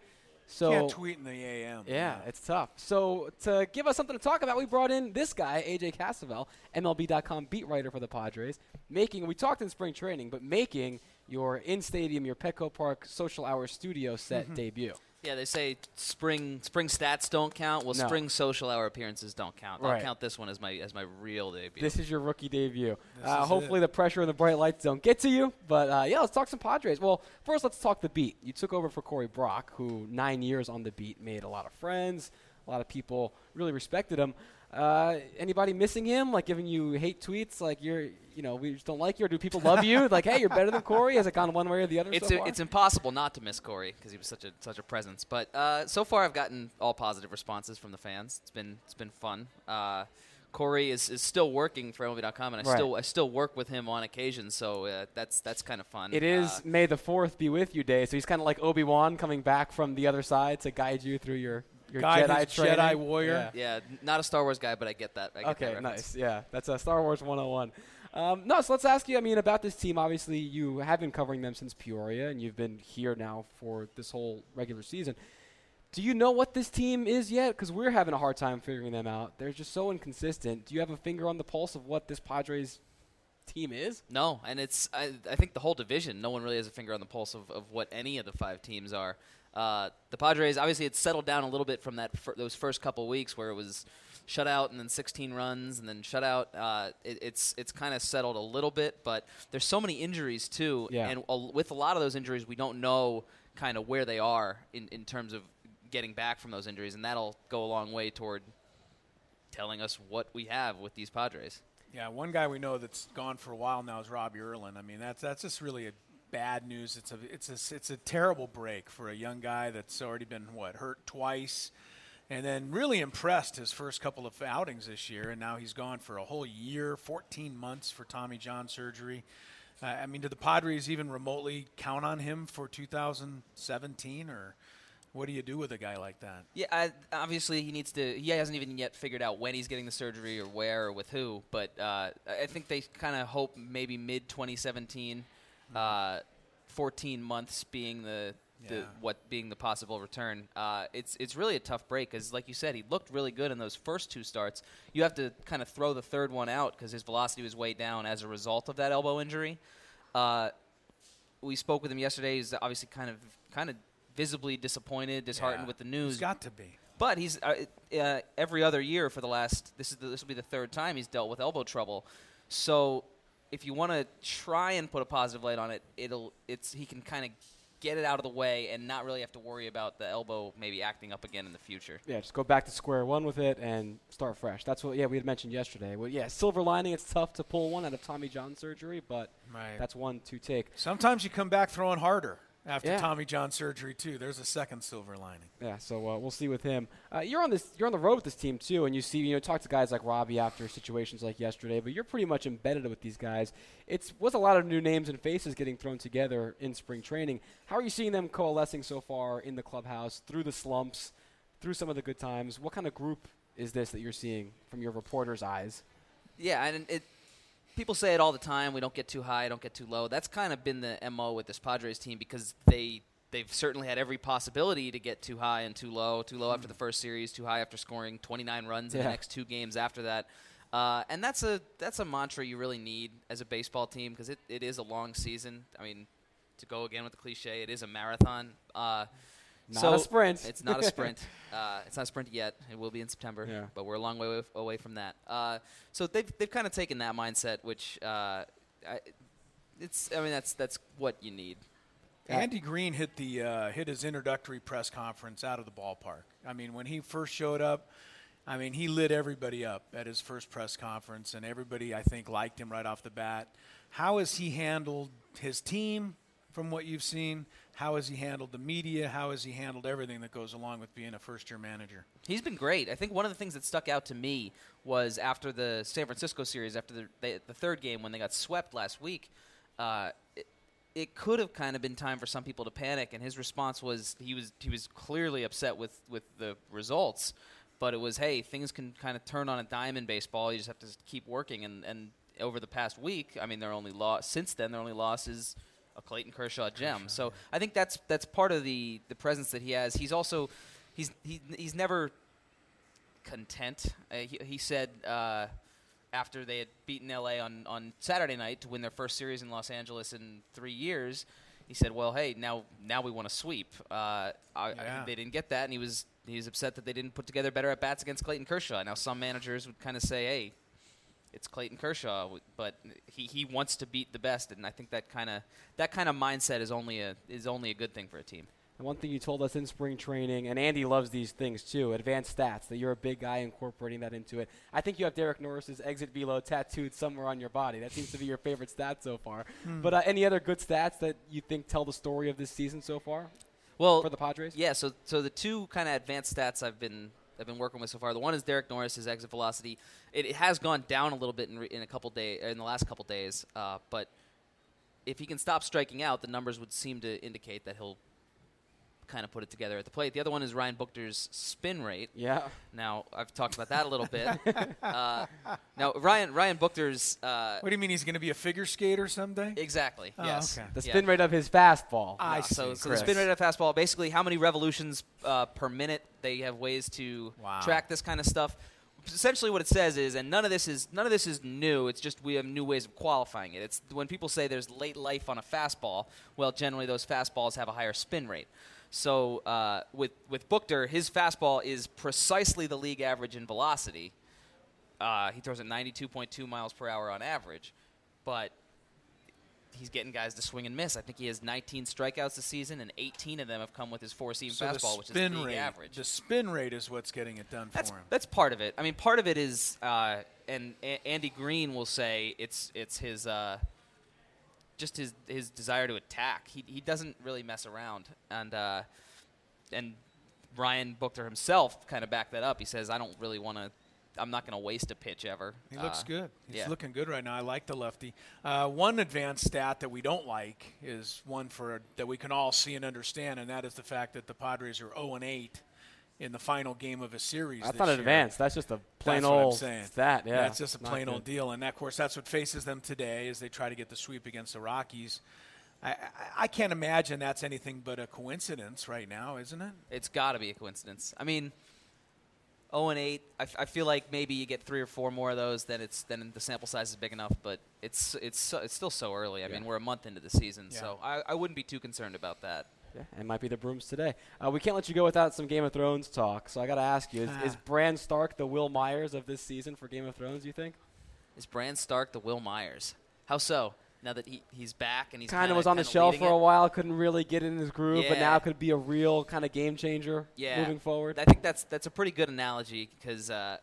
So Can't tweet in the AM. yeah, it's tough. So to give us something to talk about, we brought in this guy, AJ Cassavell, MLB.com beat writer for the Padres, making. We talked in spring training, but making your in stadium, your Petco Park Social Hour studio set Mm-hmm. debut. Yeah, they say spring spring stats don't count. Well, No. spring social hour appearances don't count. Right. I'll count this one as my as my real debut. This is your rookie debut. Uh, hopefully, it. the pressure and the bright lights don't get to you. But uh, yeah, let's talk some Padres. Well, first, let's talk the beat. You took over for Corey Brock, who nine years on the beat made a lot of friends. A lot of people really respected him. Uh, anybody missing him? Like giving you hate tweets? Like you're, you know, we just don't like you, or do people love you? like, hey, you're better than Corey. Has it gone one way or the other? it's so a, far? it's impossible not to miss Corey because he was such a such a presence. But uh, so far, I've gotten all positive responses from the fans. It's been it's been fun. Uh, Corey is, is still working for MLB.com, and I Right. still I still work with him on occasion. So uh, that's that's kind of fun. It is Uh, May the Fourth be with you day, so he's kind of like Obi Wan coming back from the other side to guide you through your your Guide Jedi his training. Jedi warrior. Yeah. yeah, not a Star Wars guy, but I get that. I get Okay, that nice. Yeah, that's a Star Wars 101. Um, no, so let's ask you. I mean, about this team. Obviously, you have been covering them since Peoria, and you've been here now for this whole regular season. Do you know what this team is yet? Because we're having a hard time figuring them out. They're just so inconsistent. Do you have a finger on the pulse of what this Padres team is? No, and it's I, I think the whole division. No one really has a finger on the pulse of, of what any of the five teams are. Uh, the Padres obviously it's settled down a little bit from that fir- those first couple weeks where it was shutout and then 16 runs and then shutout. Uh, it, it's it's kind of settled a little bit, but there's so many injuries too, Yeah. and a, with a lot of those injuries, we don't know kind of where they are in, in terms of getting back from those injuries, and that'll go a long way toward telling us what we have with these Padres. Yeah, one guy we know that's gone for a while now is Robbie Erlin. I mean, that's that's just really a bad news. It's a it's a it's a terrible break for a young guy that's already been what hurt twice, and then really impressed his first couple of outings this year, and now he's gone for a whole year, 14 months for Tommy John surgery. Uh, I mean, do the Padres even remotely count on him for 2017, or what do you do with a guy like that? Yeah, I, obviously he needs to. He hasn't even yet figured out when he's getting the surgery or where or with who. But uh, I think they kind of hope maybe mid 2017, uh, 14 months being the, the Yeah. what being the possible return. Uh, it's it's really a tough break because, like you said, he looked really good in those first two starts. You have to kind of throw the third one out because his velocity was way down as a result of that elbow injury. Uh, we spoke with him yesterday. He's obviously kind of kind of visibly disappointed, disheartened Yeah. with the news. He's got to be. But he's uh, uh, every other year for the last. This is the, this will be the third time he's dealt with elbow trouble. So if you want to try and put a positive light on it, it'll it's he can kind of get it out of the way and not really have to worry about the elbow maybe acting up again in the future. Yeah, just go back to square one with it and start fresh. That's what yeah we had mentioned yesterday. Well, yeah, silver lining. It's tough to pull one out of Tommy John surgery, but Right. that's one to take. Sometimes you come back throwing harder after Yeah. Tommy John surgery too. There's a second silver lining. Yeah, so uh, we'll see with him. Uh, you're on this. You're on the road with this team too, and you see, you know, talk to guys like Robbie after situations like yesterday. But you're pretty much embedded with these guys. It's was a lot of new names and faces getting thrown together in spring training. How are you seeing them coalescing so far in the clubhouse through the slumps, through some of the good times? What kind of group is this that you're seeing from your reporter's eyes? Yeah, and it. People say it all the time. We don't get too high, don't get too low. That's kind of been the mo with this Padres team because they they've certainly had every possibility to get too high and too low. Too low after the first series, too high after scoring 29 runs in the next two games after that. Uh, and that's a that's a mantra you really need as a baseball team because it, it is a long season. I mean, to go again with the cliche, it is a marathon. Uh, Not so a sprint. It's not a [laughs] sprint. uh, it's not a sprint yet. It will be in September, Yeah. but we're a long way away from that. Uh, so they've they've kind of taken that mindset, which uh, I, it's I mean that's that's what you need. Andy Green hit the uh, hit his introductory press conference out of the ballpark. I mean, when he first showed up, I mean, he lit everybody up at his first press conference, and everybody I think liked him right off the bat. How has he handled his team? From what you've seen, how has he handled the media? How has he handled everything that goes along with being a first-year manager? He's been great. I think one of the things that stuck out to me was after the San Francisco series, after the they, the third game when they got swept last week. Uh, it, it could have kind of been time for some people to panic, and his response was he was he was clearly upset with with the results, but it was hey things can kind of turn on a in baseball. You just have to keep working, and and over the past week, I mean, their only loss since then their only loss is a Clayton Kershaw gem. So I think that's that's part of the the presence that he has. He's also he's he, he's never content. Uh, he, he said uh, after they had beaten LA on on Saturday night to win their first series in Los Angeles in three years. He said, "Well, hey, now now we want to sweep." Uh, I, I, they didn't get that, and he was he was upset that they didn't put together better at bats against Clayton Kershaw. Now some managers would kind of say, "Hey, it's Clayton Kershaw," but he, he wants to beat the best, and I think that kind of that kind of mindset is only a is only a good thing for a team. And one thing you told us in spring training, and Andy loves these things too, advanced stats, that you're a big guy incorporating that into it. I think you have Derek Norris's exit velo tattooed somewhere on your body. That seems to be your favorite stat so far. But uh, any other good stats that you think tell the story of this season so far Well, for the Padres? Yeah, so so the two kind of advanced stats I've been I've been working with so far. The one is Derek Norris, his exit velocity. It, it has gone down a little bit in, re, in a couple day in the last couple days, uh, but if he can stop striking out, the numbers would seem to indicate that he'll kind of put it together at the plate. The other one is Ryan Buchter's spin rate. Yeah. Now I've talked about that a little bit. [laughs] uh, now Ryan Ryan Buchter's uh, What do you mean he's going to be a figure skater someday? exactly Oh, yes okay. The Yeah. spin rate of his fastball. I Uh, so, see. so the spin rate of fastball, basically how many revolutions uh, per minute they have ways to Wow. track this kind of stuff. Essentially, what it says is, and none of this is none of this is new. It's just we have new ways of qualifying it. It's when people say there's late life on a fastball. Well, generally those fastballs have a higher spin rate. So uh, with with Buchter, his fastball is precisely the league average in velocity. Uh, he throws at 92.2 miles per hour on average, but he's getting guys to swing and miss. I think he has 19 strikeouts this season, and 18 of them have come with his four-seam So fastball, which is spin rate, average. The spin rate is what's getting it done That's for him. that's part of it. I mean, part of it is, uh, and A- Andy Green will say it's it's his uh, just his his desire to attack. He he doesn't really mess around, and uh, and Ryan Buchter himself kind of backed that up. He says, "I don't really want to. I'm not going to waste a pitch ever." He looks Uh, good. He's yeah. looking good right now. I like the lefty. Uh, one advanced stat that we don't like is one for that we can all see and understand, and that is the fact that the Padres are 0 and 8 in the final game of a series. That's this not advanced. That's just a plain That's what I'm old saying. stat. Yeah, that's just a Not plain good. old deal, and of course that's what faces them today as they try to get the sweep against the Rockies. I, I, I can't imagine that's anything but a coincidence right now, isn't it? It's got to be a coincidence. I mean, 0 and 8. I, f- I feel like maybe you get three or four more of those, then it's then the sample size is big enough. But it's it's so, it's still so early. I mean, we're a month into the season, Yeah. so I, I wouldn't be too concerned about that. Yeah, it might be the brooms today. Uh, we can't let you go without some Game of Thrones talk. So I got to ask you: is, is Ah. Bran Stark the Wil Myers of this season for Game of Thrones? You think? Is Bran Stark the Wil Myers? How so? Now that he, he's back and he's Kind kinda, was on the shelf leading for a while, couldn't really get in his groove, but now could be a real kind of game changer yeah. moving forward. I think that's that's a pretty good analogy because uh,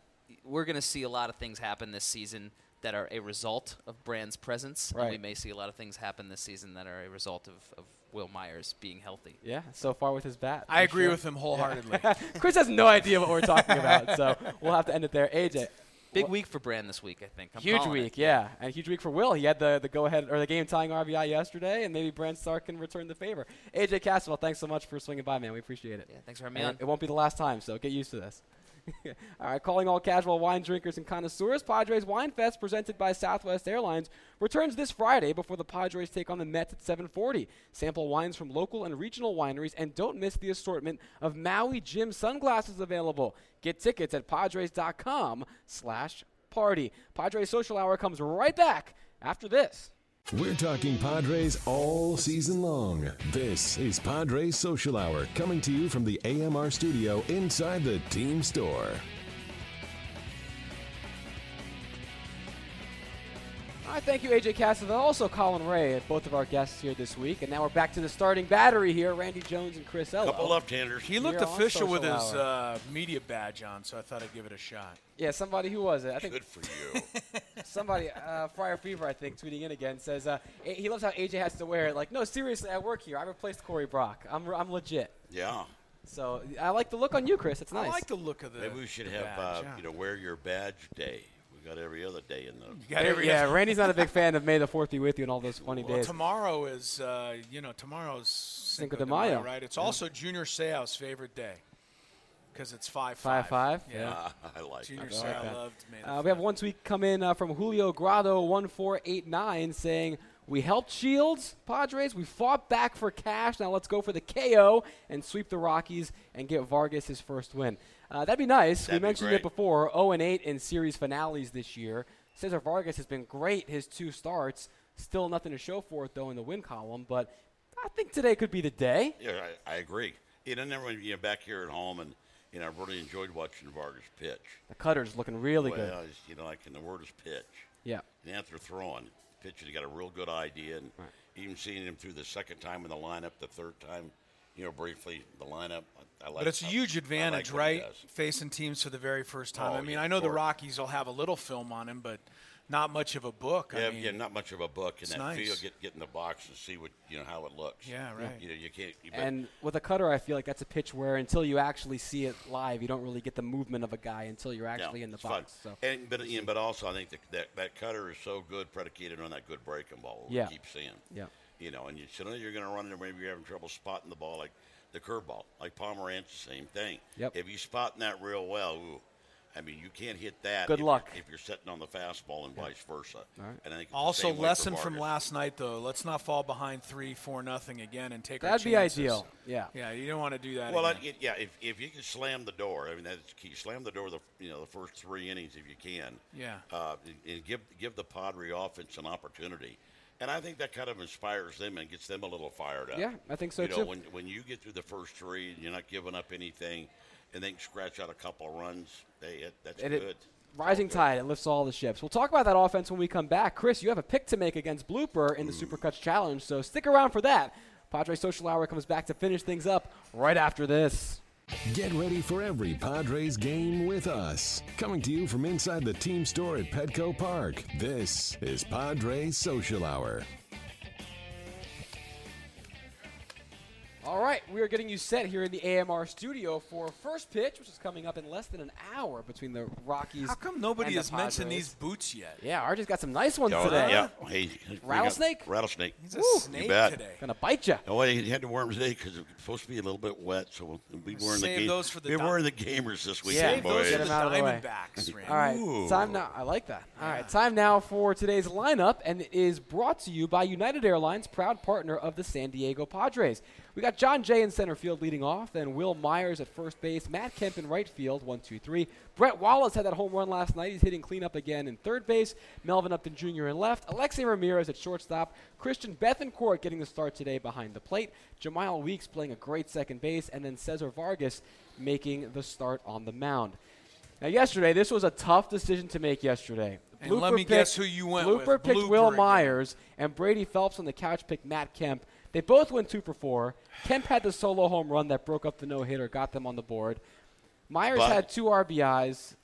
we're going to see a lot of things happen this season that are a result of Bran's presence, and we may see a lot of things happen this season that are a result of, of Wil Myers being healthy. yeah, so far with his bat. I agree sure. with him wholeheartedly. [laughs] Chris has no idea what we're talking about, so [laughs] we'll have to end it there. AJ, Big week for Bran this week, I think. I'm huge calling it. week, yeah, and huge week for Wil. He had the the go ahead or the game tying RBI yesterday, and maybe Bran Stark can return the favor. AJ Cassavell, thanks so much for swinging by, man. We appreciate it. Yeah, thanks for having me on. It won't be the last time, so get used to this. [laughs] all right, calling all casual wine drinkers and connoisseurs, Padres Wine Fest presented by Southwest Airlines returns this Friday before the Padres take on the Mets at 7:40. Sample wines from local and regional wineries, and don't miss the assortment of Maui Jim sunglasses available. Get tickets at Padres.com/party. Padres Social Hour comes right back after this. We're talking Padres all season long. This is Padres Social Hour coming to you from the AMR studio inside the team store. Right, thank you, AJ Cassavell. Also, Colin Rea, both of our guests here this week. And now we're back to the starting battery here Randy Jones and Chris Ello. Couple left-handers. He looked Here on official with his uh, media badge on, so I thought I'd give it a shot. Yeah, somebody who was it? I think Good for you. [laughs] somebody, uh, Friar Fever, I think, tweeting in again says uh, he loves how AJ has to wear it. Like, no, seriously, I work here. I replaced Corey Brock. I'm, I'm legit. yeah. So I like the look on you, Chris. It's nice. I like the look of the. Maybe we should the have badge, uh, yeah. you know wear your badge day. We got every other day in the. You got every- yeah, Randy's not a [laughs] big fan of May the Fourth be with you and all those funny days. Well, days. tomorrow is, uh, you know, tomorrow's Cinco de Mayo. right? It's also Junior Seau's favorite day because it's five Five five. Yeah, [laughs] I like Junior that. Seau that. loved May the Uh, we have one tweet come in uh, from Julio Grado one four eight nine saying. We helped Shields, Padres. We fought back for cash. Now let's go for the KO and sweep the Rockies and get Vargas his first win. Uh, that'd be nice. That'd we mentioned it before 0 and 8 in series finales this year. Cesar Vargas has been great his two starts. Still nothing to show for it, though, in the win column. But I think today could be the day. Yeah, I, I agree. You know, then when you're back here at home, and you know, I really enjoyed watching Vargas pitch. The cutter's looking really well, good. you know, like in the word is pitch. Yeah. And after throwing, pitching, he got a real good idea, and even seeing him through the second time in the lineup, the third time, you know, briefly the lineup. I, I like. But it's a huge I like advantage, right? Facing teams for the very first time. Oh, I mean, yeah, I know the. Rockies will have a little film on him, but not much of a book. Yeah, I mean, yeah, not much of a book in it's that nice. field. Get get in the box and see what you know how it looks. Yeah, right. You know, you can't. But, And with a cutter, I feel like that's a pitch where until you actually see it live, you don't really get the movement of a guy until you're no, actually in the it's fun. box. So. And but you know, but also I think that, that that cutter is so good predicated on that good breaking ball. Yeah. We keep seeing. Yeah. You know, and you so you're going to run into maybe you're having trouble spotting the ball like the curveball, like Pomeranz, the same thing. Yep. If you spotting that real well, ooh, I mean, you can't hit that. Good if luck. You're, if you're sitting on the fastball and vice versa. right. And I think Also, same way for lesson from last night, though. Let's not fall behind three, four, nothing again, and take our That'd be ideal. Yeah. Yeah, you don't want to do that. Well, I, it, yeah, if, if you can slam the door, I mean that's key. Slam the door the you know the first three innings if you can. Yeah. Uh, and, and give give the Padre offense an opportunity, and I think that kind of inspires them and gets them a little fired up. Yeah, I think so, you know, too. when when you get through the first three, and you're not giving up anything, and then scratch out a couple of runs. It, that's And good. it, rising tide, it lifts all the ships. We'll talk about that offense when we come back. Chris, you have a pick to make against Blooper in the mm-hmm. Supercuts Challenge, so stick around for that. Padre Social Hour comes back to finish things up right after this. Get ready for every Padres game with us. Coming to you from inside the team store at Petco Park. This is Padres Social Hour. All right, we are getting you set here in the AMR studio for first pitch, which is coming up in less than an hour between the Rockies. How come nobody and the has mentioned these boots yet? Yeah, RJ's got some nice ones Oh, today. Yeah. Hey, Rattlesnake? Rattlesnake. He's a Woo, snake you bet. today. Gonna bite you. Oh, he had to wear them today because it's supposed to be a little bit wet, so we'll be wearing the Save game. those for the We're di- wearing the gamers this Yeah. weekend, Save boys. those Get for the out of the way. Diamondbacks, All right, Ooh. time now. I like that. All right, time now for today's lineup, and it is brought to you by United Airlines, proud partner of the San Diego Padres. We got Jon Jay in center field leading off, then Wil Myers at first base, Matt Kemp in right field, one, two, three. Brett Wallace had that home run last night. He's hitting cleanup again in third base. Melvin Upton Jr. in left. Alexei Ramirez at shortstop. Christian Bethancourt getting the start today behind the plate. Jemile Weeks playing a great second base, and then Cesar Vargas making the start on the mound. Now, yesterday, this was a tough decision to make yesterday. And let me guess picked- who you went Blooper with. picked Blooper Wil again. Myers, and Brady Phelps on the couch picked Matt Kemp. They both went two for four. Kemp had the solo home run that broke up the no hitter, got them on the board. Myers But- had two RBIs,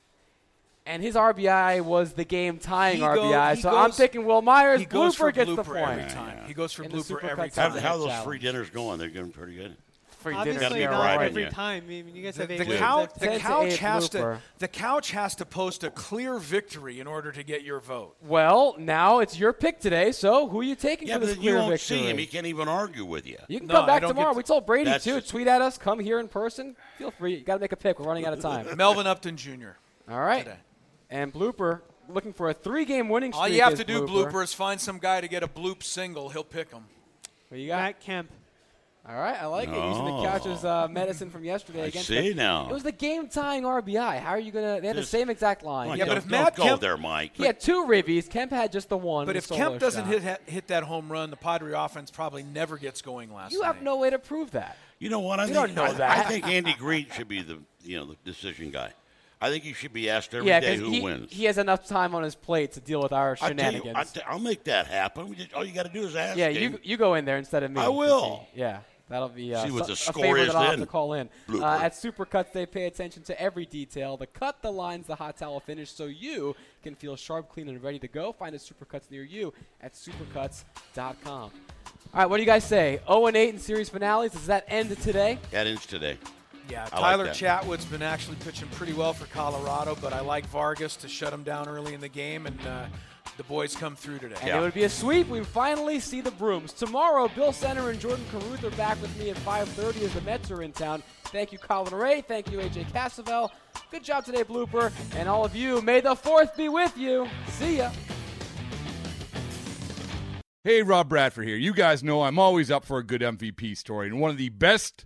and his RBI was the game tying go- RBI. he so I'm goes- picking Wil Myers. He goes Blooper for gets blooper the point. every time. He goes for In the blooper every Challenge. How, time. how are those Challenge. free dinners going? They're going pretty good. Free Gotta dinner. Obviously not every you. time. I mean, you guys The, have the eight couch, the couch 8 has to the couch has to post a clear victory in order to get your vote. Well, now it's your pick today. So who are you taking Yeah, for but this then you clear won't victory? see him. He can't even argue with you. You can No, come back tomorrow. to- we told Brady That's too. Tweet at us. Come here in person. Feel free. You got to make a pick. We're running out of time. [laughs] Melvin Upton Jr. All right. Today. And blooper looking for a three-game winning streak. All you have to do, blooper. blooper, is find some guy to get a bloop single. He'll pick him. What you got? Matt Kemp. All right, I like it. Using the couch as uh, medicine from yesterday I against. see the- now. It was the game-tying RBI. How are you gonna? They had the same exact line. Come Yeah, but if Matt don't go Kemp- there, Mike. He had two ribbies. Kemp had just the one. But the if Kemp doesn't shot. hit hit that home run, the Padre offense probably never gets going last you night. have no way to prove that. You know what? I You think don't know I, that. I think Andy Green should be the you know the decision guy. I think he should be asked every yeah, day who he, wins. he has enough time on his plate to deal with our I tell you, shenanigans. I t- I'll make that happen. Just- All you got to do is ask. yeah, him. you you go in there instead of me. I will. see. Yeah. That'll be uh, See what so- the a score favor is that I'll have to call in. Uh, Blooper. at Supercuts, they pay attention to every detail the cut, the lines, the hot towel finish, so you can feel sharp, clean, and ready to go. Find a Supercuts near you at supercuts.com. All right, what do you guys say? 0 and 8 in series finales. Does that end today? That ends today. Yeah, I Tyler that. Chatwood's been actually pitching pretty well for Colorado, but I like Vargas to shut him down early in the game, and uh, the boys come through today. And it would be a sweep. We finally see the Brooms. Tomorrow, Bill Center and Jordan Caruth are back with me at 5.30 as the Mets are in town. Thank you, Colin Rea. Thank you, AJ Cassavell. Good job today, Blooper. And all of you, may the 4th be with you. See ya. Hey, Rob Bradford here. You guys know I'm always up for a good MVP story, and one of the best